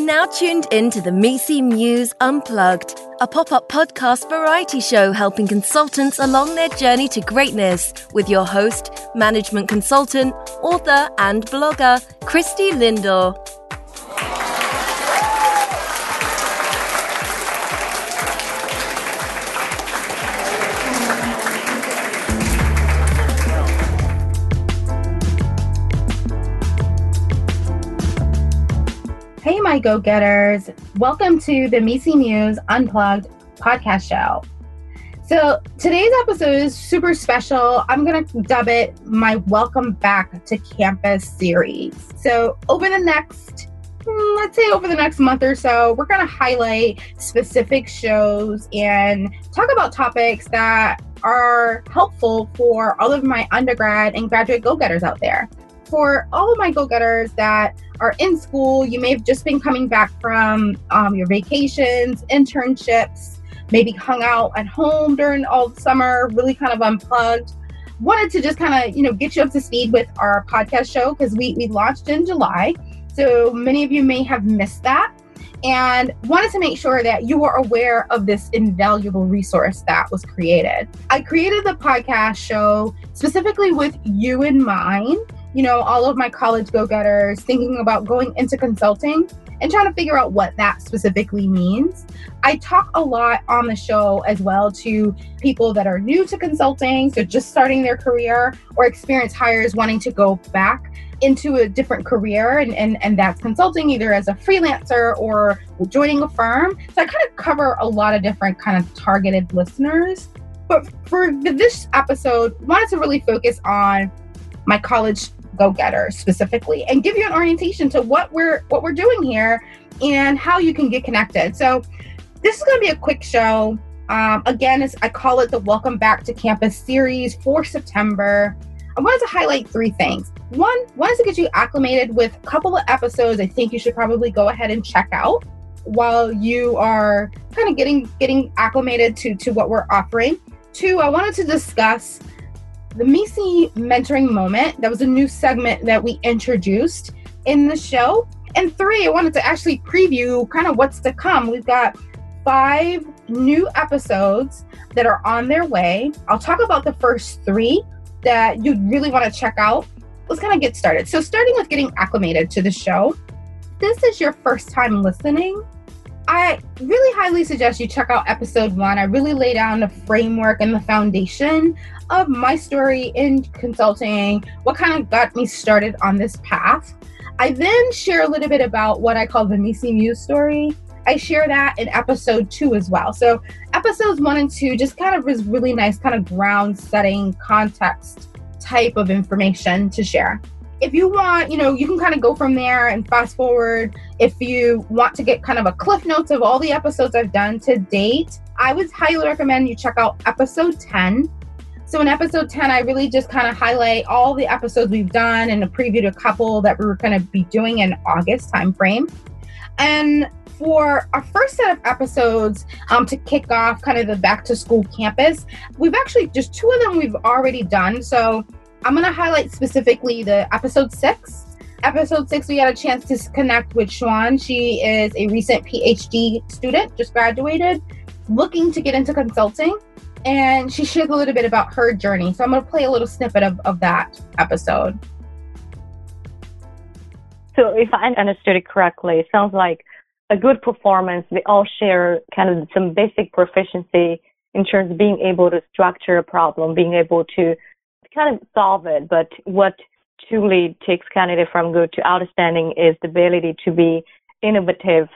are now tuned in to the MECE Muse Unplugged, a pop up podcast variety show helping consultants along their journey to greatness with your host, management consultant, author, and blogger, Christie Lindor. My go getters. Welcome to the MECE Muse Unplugged podcast show. So, today's episode is super special. I'm going to dub it my Welcome Back to Campus series. So, over the next, mm, let's say over the next month or so, we're going to highlight specific shows and talk about topics that are helpful for all of my undergrad and graduate go getters out there for all of my go getters that are in school, you may have just been coming back from um, your vacations, internships, maybe hung out at home during all the summer, really kind of unplugged. Wanted to just kind of, you know, get you up to speed with our podcast show because we, we launched in July. So many of you may have missed that and wanted to make sure that you were aware of this invaluable resource that was created. I created the podcast show specifically with you in mind you know, all of my college go getters thinking about going into consulting and trying to figure out what that specifically means. I talk a lot on the show as well to people that are new to consulting, so just starting their career, or experienced hires wanting to go back into a different career and, and, and that's consulting either as a freelancer or joining a firm. So I kind of cover a lot of different kind of targeted listeners. But for this episode, wanted to really focus on my college go getters specifically and give you an orientation to what we're what we're doing here and how you can get connected. So this is going to be a quick show. Um, again, I call it the Welcome Back to Campus series for September. I wanted to highlight three things. One, wanted to get you acclimated with a couple of episodes I think you should probably go ahead and check out while you are kind of getting getting acclimated to to what we're offering. Two, I wanted to discuss the MECE mentoring moment. That was a new segment that we introduced in the show. And three, I wanted to actually preview kind of what's to come. We've got five new episodes that are on their way. I'll talk about the first three that you really want to check out. Let's kind of get started. So, starting with getting acclimated to the show, this is your first time listening. I really highly suggest you check out episode one. I really lay down the framework and the foundation of my story in consulting, what kind of got me started on this path. I then share a little bit about what I call the MECE Muse story. I share that in episode two as well. So, episodes one and two just kind of is really nice, kind of ground setting context type of information to share. If you want, you know, you can kind of go from there and fast forward. If you want to get kind of a cliff notes of all the episodes I've done to date, I would highly recommend you check out episode 10 so in episode 10, I really just kind of highlight all the episodes we've done and a preview to a couple that we are going to be doing in August timeframe. And for our first set of episodes um, to kick off kind of the back to school campus, we've actually just two of them we've already done. So I'm going to highlight specifically the episode six. Episode six, we had a chance to connect with Schwan. She is a recent PhD student, just graduated, looking to get into consulting and she shared a little bit about her journey. So I'm going to play a little snippet of, of that episode. So if I understood it correctly, it sounds like a good performance. They all share kind of some basic proficiency in terms of being able to structure a problem, being able to kind of solve it. But what truly takes candidate from good to outstanding is the ability to be innovative,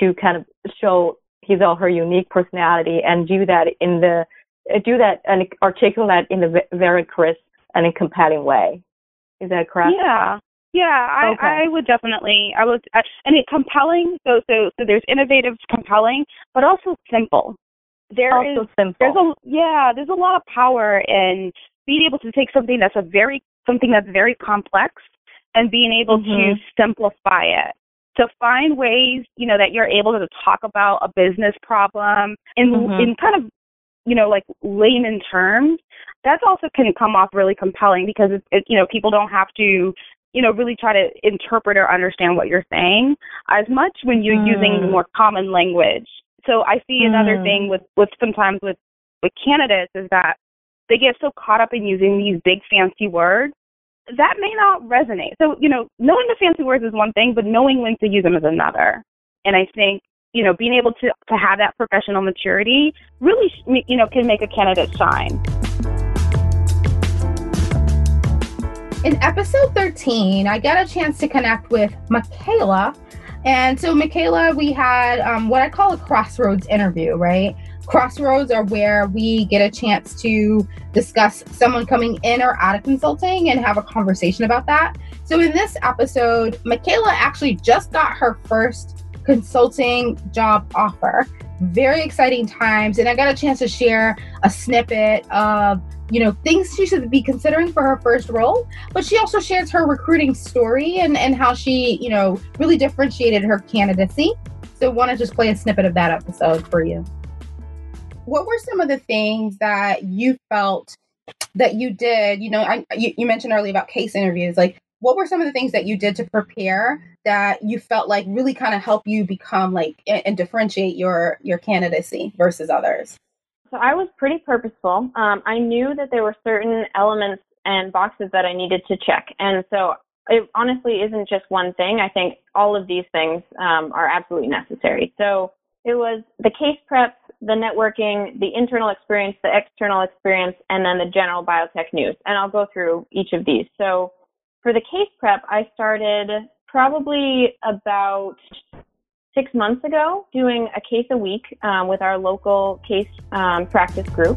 to kind of show his or her unique personality and do that in the uh, do that and articulate in a very crisp and compelling way. Is that correct? Yeah. Yeah, I, okay. I would definitely. I would, uh, and it compelling. So, so, so there's innovative, compelling, but also simple. There also is, simple. There's a yeah. There's a lot of power in being able to take something that's a very something that's very complex and being able mm-hmm. to simplify it. To find ways, you know, that you're able to talk about a business problem in mm-hmm. in kind of you know, like layman terms, that also can come off really compelling because it, it, you know people don't have to, you know, really try to interpret or understand what you're saying as much when you're mm. using more common language. So I see mm. another thing with, with sometimes with, with candidates is that they get so caught up in using these big fancy words that may not resonate. So, you know, knowing the fancy words is one thing, but knowing when to use them is another. And I think, you know, being able to, to have that professional maturity really, you know, can make a candidate shine. In episode 13, I got a chance to connect with Michaela. And so, Michaela, we had um, what I call a crossroads interview, right? Crossroads are where we get a chance to discuss someone coming in or out of consulting and have a conversation about that. So, in this episode, Michaela actually just got her first consulting job offer. Very exciting times. And I got a chance to share a snippet of you know things she should be considering for her first role but she also shares her recruiting story and and how she you know really differentiated her candidacy so want to just play a snippet of that episode for you what were some of the things that you felt that you did you know I, you, you mentioned earlier about case interviews like what were some of the things that you did to prepare that you felt like really kind of help you become like and, and differentiate your your candidacy versus others so I was pretty purposeful. Um, I knew that there were certain elements and boxes that I needed to check. And so it honestly isn't just one thing. I think all of these things um, are absolutely necessary. So it was the case prep, the networking, the internal experience, the external experience, and then the general biotech news. And I'll go through each of these. So for the case prep, I started probably about six months ago doing a case a week um, with our local case um, practice group.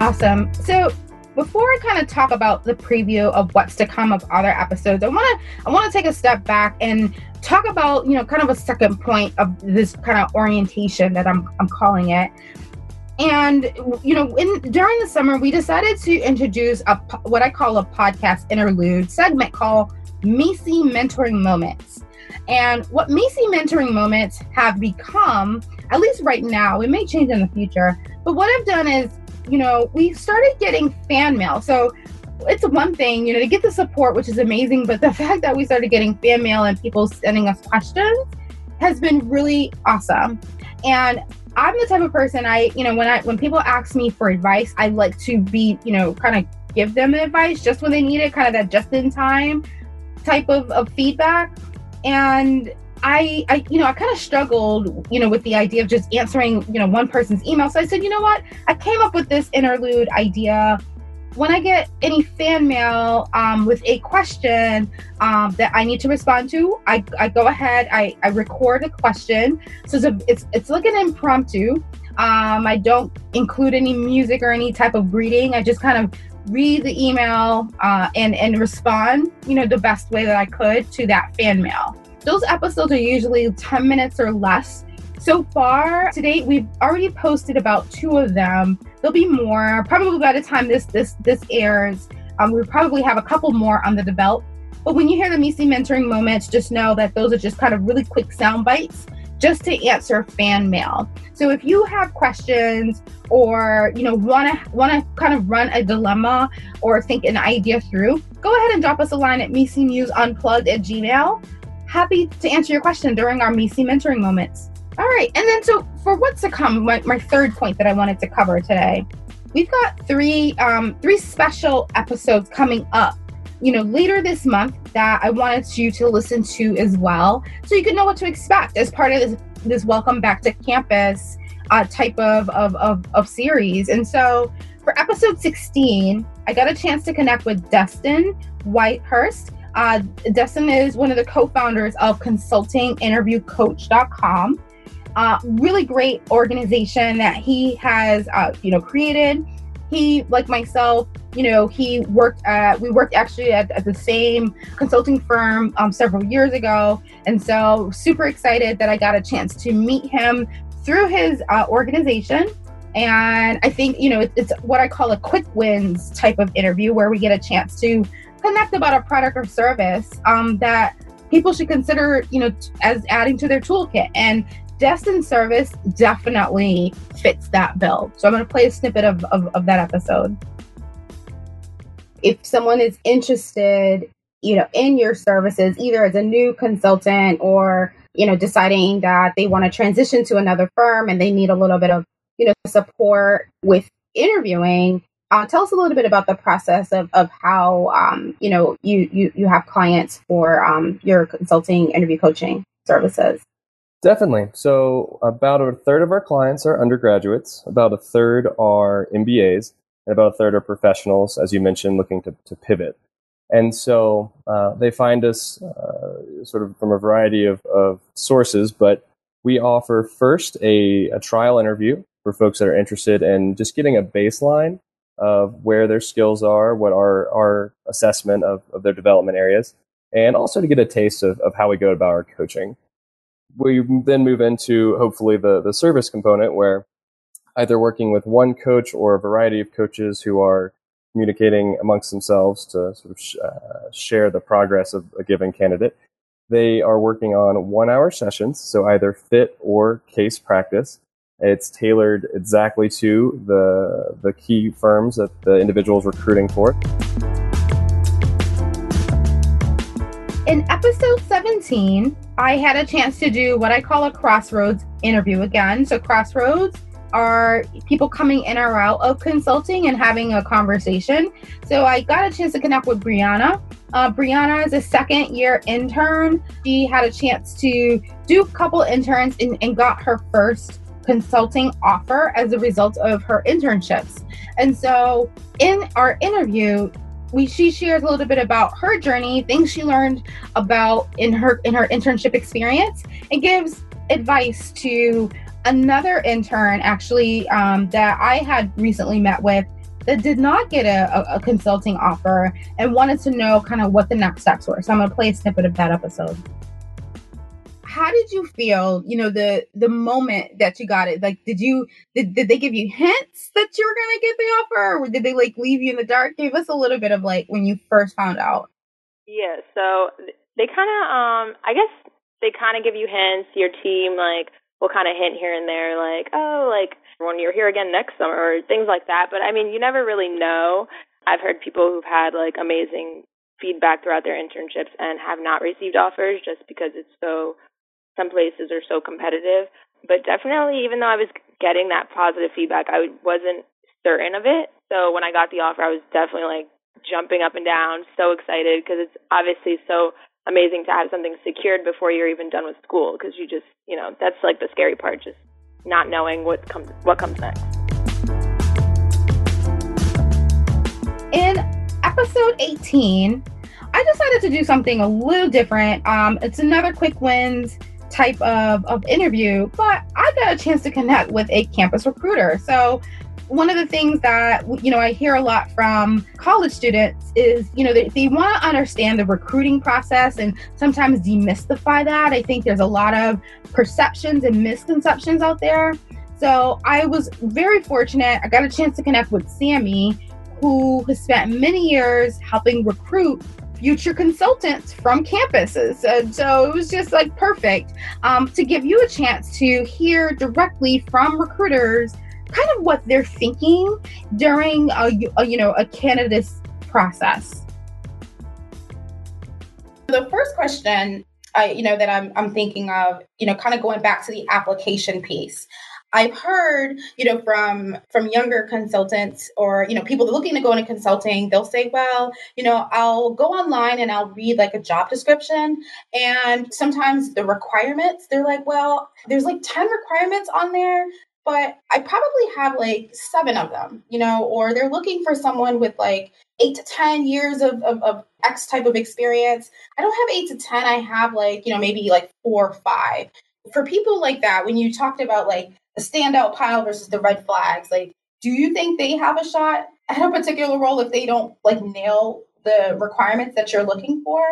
Awesome. So before I kind of talk about the preview of what's to come of other episodes, I want to I want to take a step back and talk about you know kind of a second point of this kind of orientation that I'm I'm calling it. And you know, in during the summer, we decided to introduce a what I call a podcast interlude segment called MECE mentoring moments. And what MECE mentoring moments have become, at least right now, it may change in the future, but what I've done is, you know, we started getting fan mail. So it's one thing, you know, to get the support, which is amazing, but the fact that we started getting fan mail and people sending us questions has been really awesome. And I'm the type of person I, you know, when I when people ask me for advice, I like to be, you know, kind of give them advice just when they need it, kind of that just in time type of, of feedback. And I, I, you know, I kind of struggled, you know, with the idea of just answering, you know, one person's email. So I said, you know what? I came up with this interlude idea. When I get any fan mail um, with a question um, that I need to respond to, I, I go ahead, I, I record a question. So it's, a, it's, it's like an impromptu. Um, I don't include any music or any type of greeting. I just kind of read the email uh, and and respond you know the best way that i could to that fan mail those episodes are usually 10 minutes or less so far today, we've already posted about two of them there'll be more probably by the time this this this airs um, we probably have a couple more on the develop but when you hear the MECE mentoring moments just know that those are just kind of really quick sound bites just to answer fan mail. So if you have questions or you know want to want to kind of run a dilemma or think an idea through, go ahead and drop us a line at MECE Unplugged at Gmail. Happy to answer your question during our MECE mentoring moments. All right, and then so for what's to come, my, my third point that I wanted to cover today, we've got three um, three special episodes coming up you know, later this month that I wanted you to listen to as well, so you can know what to expect as part of this, this welcome back to campus uh, type of, of, of, of series. And so for episode 16, I got a chance to connect with Dustin Whitehurst. Uh, Dustin is one of the co-founders of consultinginterviewcoach.com. Uh, really great organization that he has, uh, you know, created. He, like myself, you know, he worked at, we worked actually at, at the same consulting firm um, several years ago. And so, super excited that I got a chance to meet him through his uh, organization. And I think, you know, it's, what I call a quick wins type of interview where we get a chance to connect about a product or service um, that people should consider, you know, as adding to their toolkit. And Dustin's Service definitely fits that bill. So I'm going to play a snippet of, of, of that episode. if someone is interested, you know, in your services, either as a new consultant or, you know, deciding that they want to transition to another firm and they need a little bit of, you know, support with interviewing, uh, tell us a little bit about the process of, of how um, you know you, you you have clients for um, your consulting interview coaching services. Definitely. So about a third of our clients are undergraduates, about a third are MBAs, and about a third are professionals, as you mentioned, looking to, to pivot. And so uh, they find us uh, sort of from a variety of, of sources, but we offer first a, a trial interview for folks that are interested in just getting a baseline of where their skills are, what our, our assessment of, of their development areas, and also to get a taste of, of how we go about our coaching. We then move into hopefully the, the service component where either working with one coach or a variety of coaches who are communicating amongst themselves to sort of sh- uh, share the progress of a given candidate. They are working on one hour sessions, so either fit or case practice. It's tailored exactly to the, the key firms that the individual is recruiting for. In episode 17, I had a chance to do what I call a crossroads interview again. So, crossroads are people coming in or out of consulting and having a conversation. So, I got a chance to connect with Brianna. Uh, Brianna is a second year intern. She had a chance to do a couple interns and, and got her first consulting offer as a result of her internships. And so, in our interview, we she shares a little bit about her journey, things she learned about in her in her internship experience, and gives advice to another intern actually um, that I had recently met with that did not get a, a, consulting offer and wanted to know kind of what the next steps were. So I'm to play a snippet of that episode. How did you feel, you know, the the moment that you got it? Like did you did, did they give you hints that you were to get the offer or did they like leave you in the dark? Give us a little bit of like when you first found out. Yeah, so they kind of um I guess they kind of give you hints, your team like will kind of hint here and there, like, oh, like when you're here again next summer or things like that. But I mean, you never really know. I've heard people who've had like amazing feedback throughout their internships and have not received offers just because it's so, some places are so competitive. But definitely, even though I was getting that positive feedback, I wasn't certain of it. So when I got the offer, I was definitely like jumping up and down, so excited because it's obviously so amazing to have something secured before you're even done with school because you just, you know, that's like the scary part, just not knowing what comes what comes next. In episode 18, I decided to do something a little different. Um, it's another quick wins type of, of interview, but I got a chance to connect with a campus recruiter. So one of the things that you know I hear a lot from college students is you know they, they want to understand the recruiting process and sometimes demystify that. I think there's a lot of perceptions and misconceptions out there. So I was very fortunate. I got a chance to connect with Sammy, who has spent many years helping recruit future consultants from campuses. And so it was just like perfect um, to give you a chance to hear directly from recruiters kind of what they're thinking during a, a you know a candidate's process. The first question I, you know, that I'm, I'm thinking of, you know, kind of going back to the application piece. I've heard, you know, from from younger consultants or you know people looking to go into consulting, they'll say, "Well, you know, I'll go online and I'll read like a job description, and sometimes the requirements, they're like, well, there's like ten requirements on there, but I probably have like seven of them, you know, or they're looking for someone with like eight to 10 years of, of, of, X type of experience. I don't have eight to 10. I have like, you know, maybe like four or five. For people like that, when you talked about like the standout pile versus the red flags, like, do you think they have a shot at a particular role if they don't like nail the requirements that you're looking for?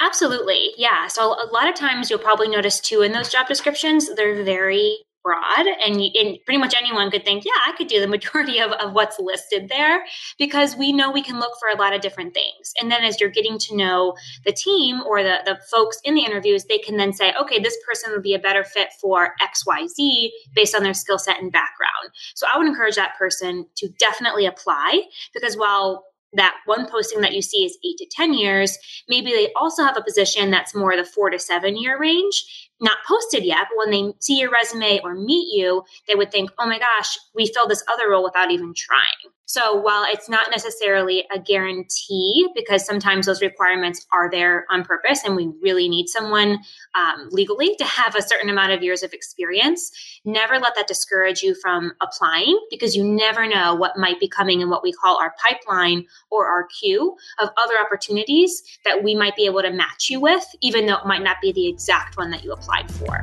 Absolutely. Yeah. So a lot of times you'll probably notice too in those job descriptions, they're very broad and, and, pretty much anyone could think yeah i could do the majority of, of what's listed there because we know we can look for a lot of different things. And then as you're getting to know the team or the, the folks in the interviews they can then say okay this person would be a better fit for xyz based on their skill set and background. So i would encourage that person to definitely apply because while that one posting that you see is eight to 10 years, maybe they also have a position that's more the four to seven year range, not posted yet, but when they see your resume or meet you, they would think, oh my gosh, we filled this other role without even trying. So while it's not necessarily a guarantee, because sometimes those requirements are there on purpose and we really need someone um, legally to have a certain amount of years of experience, never let that discourage you from applying because you never know what might be coming in what we call our pipeline or our queue of other opportunities that we might be able to match you with, even though it might not be the exact one that you applied for.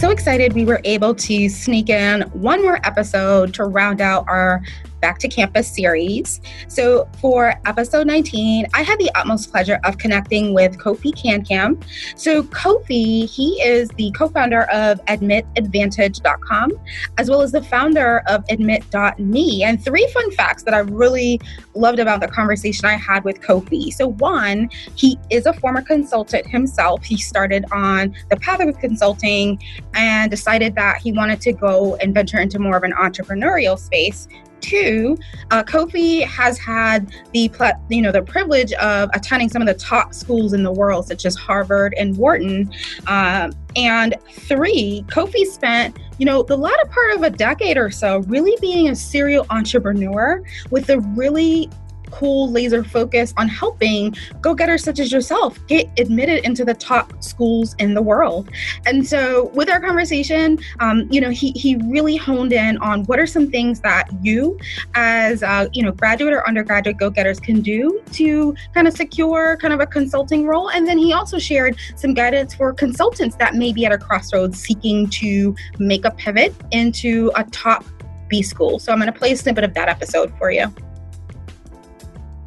So excited we were able to sneak in one more episode to round out our Back to Campus series. So, for episode 19, I had the utmost pleasure of connecting with Kofi Kankam. So, Kofi, he is the co founder of AdmitAdvantage.com, as well as the founder of Admit.me. And three fun facts that I really loved about the conversation I had with Kofi. So, one, he is a former consultant himself. He started on the path of consulting and decided that he wanted to go and venture into more of an entrepreneurial space Two, uh, Kofi has had the you know the privilege of attending some of the top schools in the world, such as Harvard and Wharton. Uh, and three, Kofi spent you know the latter part of a decade or so really being a serial entrepreneur with a really cool laser focus on helping go getters such as yourself get admitted into the top schools in the world. And so, with our conversation, um, you know, he, he really honed in on what are some things that you, as uh, you know, graduate or undergraduate go getters, can do to kind of secure kind of a consulting role. And then he also shared some guidance for consultants that may be at a crossroads seeking to make a pivot into a top B school. So I'm going to play a snippet of that episode for you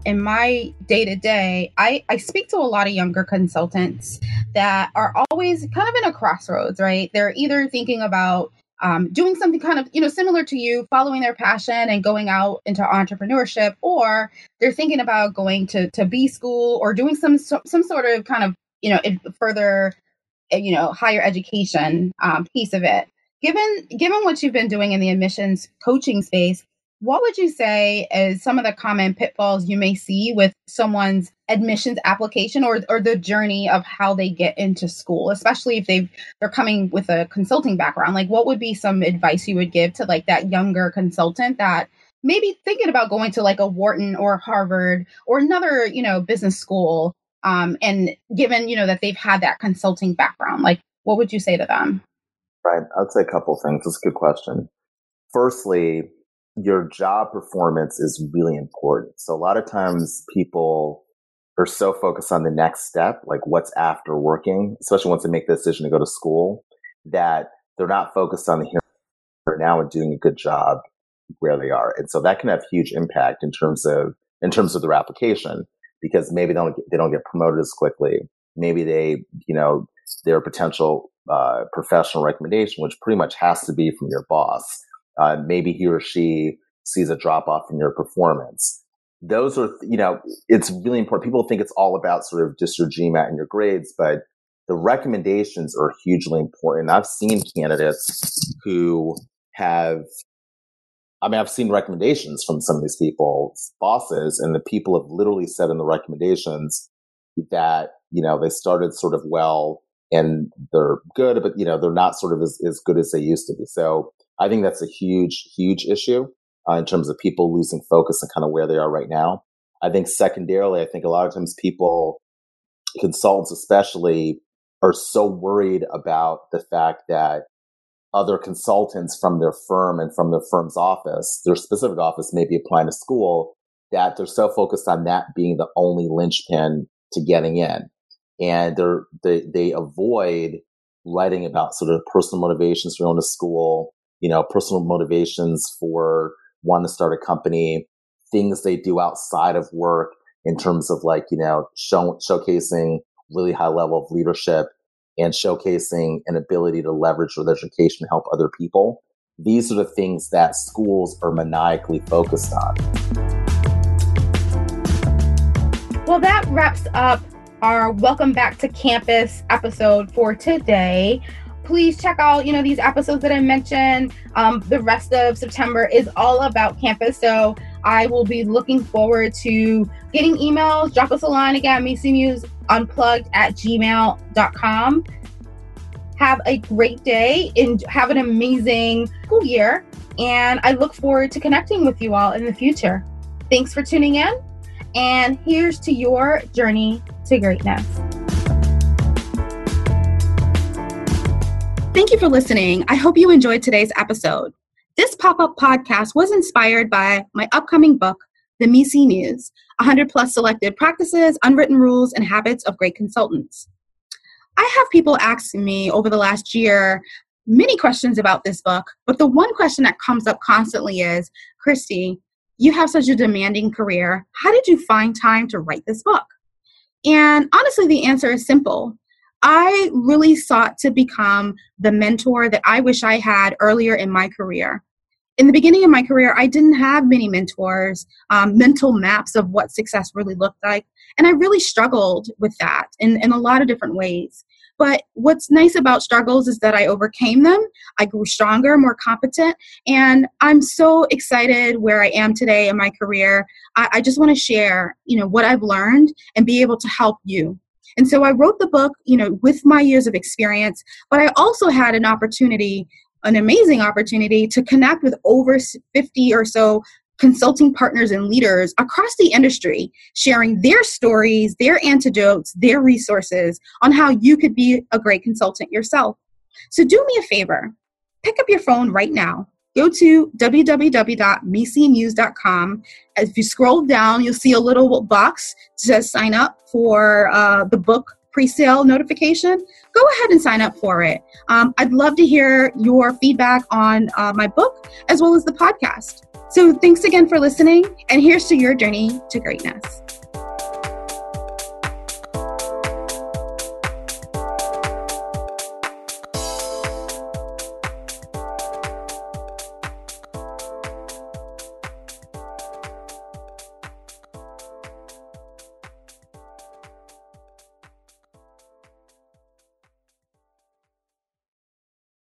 in my day to day, I I speak to a lot of younger consultants that are always kind of in a crossroads, right? They're either thinking about um, doing something kind of you know similar to you, following their passion and going out into entrepreneurship, or they're thinking about going to to B school or doing some some sort of kind of you know further eh, you know higher education um, piece of it. Given given what you've been doing in the admissions coaching space, what would you say is some of the common pitfalls you may see with someone's admissions application or, or the journey of how they get into school, especially if they've they're coming with a consulting background? Like what would be some advice you would give to like that younger consultant that maybe thinking about going to like a Wharton or Harvard or another, you know, business school um, and given, you know, that they've had that consulting background, like what would you say to them? Right. I'd say a couple things. That's a good question. Firstly, your job performance is really important. So a lot of times people are so focused on the next step, like what's after working, especially once they make the decision to go to school, that they're not focused on the here and now and doing a good job where they are. And so that can have huge impact in terms of in terms of their application because maybe they don't get, they don't get promoted as quickly. Maybe they, you know, their potential uh, professional recommendation, which pretty much has to be from your boss, uh, maybe he or she sees a drop off in your performance. Those are, you know, it's really important. People think it's all about sort of just your GMAT and your grades, but the recommendations are hugely important. I've seen candidates who have, I mean, I've seen recommendations from some of these people's bosses, and the people have literally said in the recommendations that, you know, they started sort of well and they're good, but, you know, they're not sort of as, as good as they used to be. So I think that's a huge, huge issue uh, in terms of people losing focus and kind of where they are right now. I think secondarily, I think a lot of times people, consultants especially, are so worried about the fact that other consultants from their firm and from their firm's office, their specific office may be applying to school, that they're so focused on that being the only linchpin to getting in. And they, they avoid writing about sort of personal motivations for going to school, you know, personal motivations for wanting to start a company, things they do outside of work in terms of like, you know, show, showcasing really high level of leadership and showcasing an ability to leverage their education to help other people. These are the things that schools are maniacally focused on. Well, that wraps up our Welcome Back to Campus episode for today. Please check out, you know, these episodes that I mentioned. Um, the rest of September is all about campus. So I will be looking forward to getting emails. Drop us a line again, Muse unplugged at gmail.com. Have a great day and have an amazing school year. And I look forward to connecting with you all in the future. Thanks for tuning in. And here's to your journey to greatness. Thank you for listening. I hope you enjoyed today's episode. This pop up podcast was inspired by my upcoming book, The MECE Muse 100 plus selected practices, unwritten rules, and habits of great consultants. I have people asking me over the last year many questions about this book, but the one question that comes up constantly is Christie, you have such a demanding career. How did you find time to write this book? And honestly, the answer is simple. I really sought to become the mentor that I wish I had earlier in my career. In the beginning of my career, I didn't have many mentors, um, mental maps of what success really looked like. And I really struggled with that in, in a lot of different ways. But what's nice about struggles is that I overcame them. I grew stronger, more competent, and I'm so excited where I am today in my career. I, I just want to share, you know, what I've learned and be able to help you. And so I wrote the book, you know, with my years of experience, but I also had an opportunity, an amazing opportunity to connect with over 50 or so consulting partners and leaders across the industry sharing their stories, their antidotes, their resources on how you could be a great consultant yourself. So do me a favor, pick up your phone right now. Go to www.mecemuse.com. If you scroll down, you'll see a little box that says sign up for uh, the book pre-sale notification go ahead and sign up for it um, i'd love to hear your feedback on uh, my book as well as the podcast so thanks again for listening, and here's to your journey to greatness.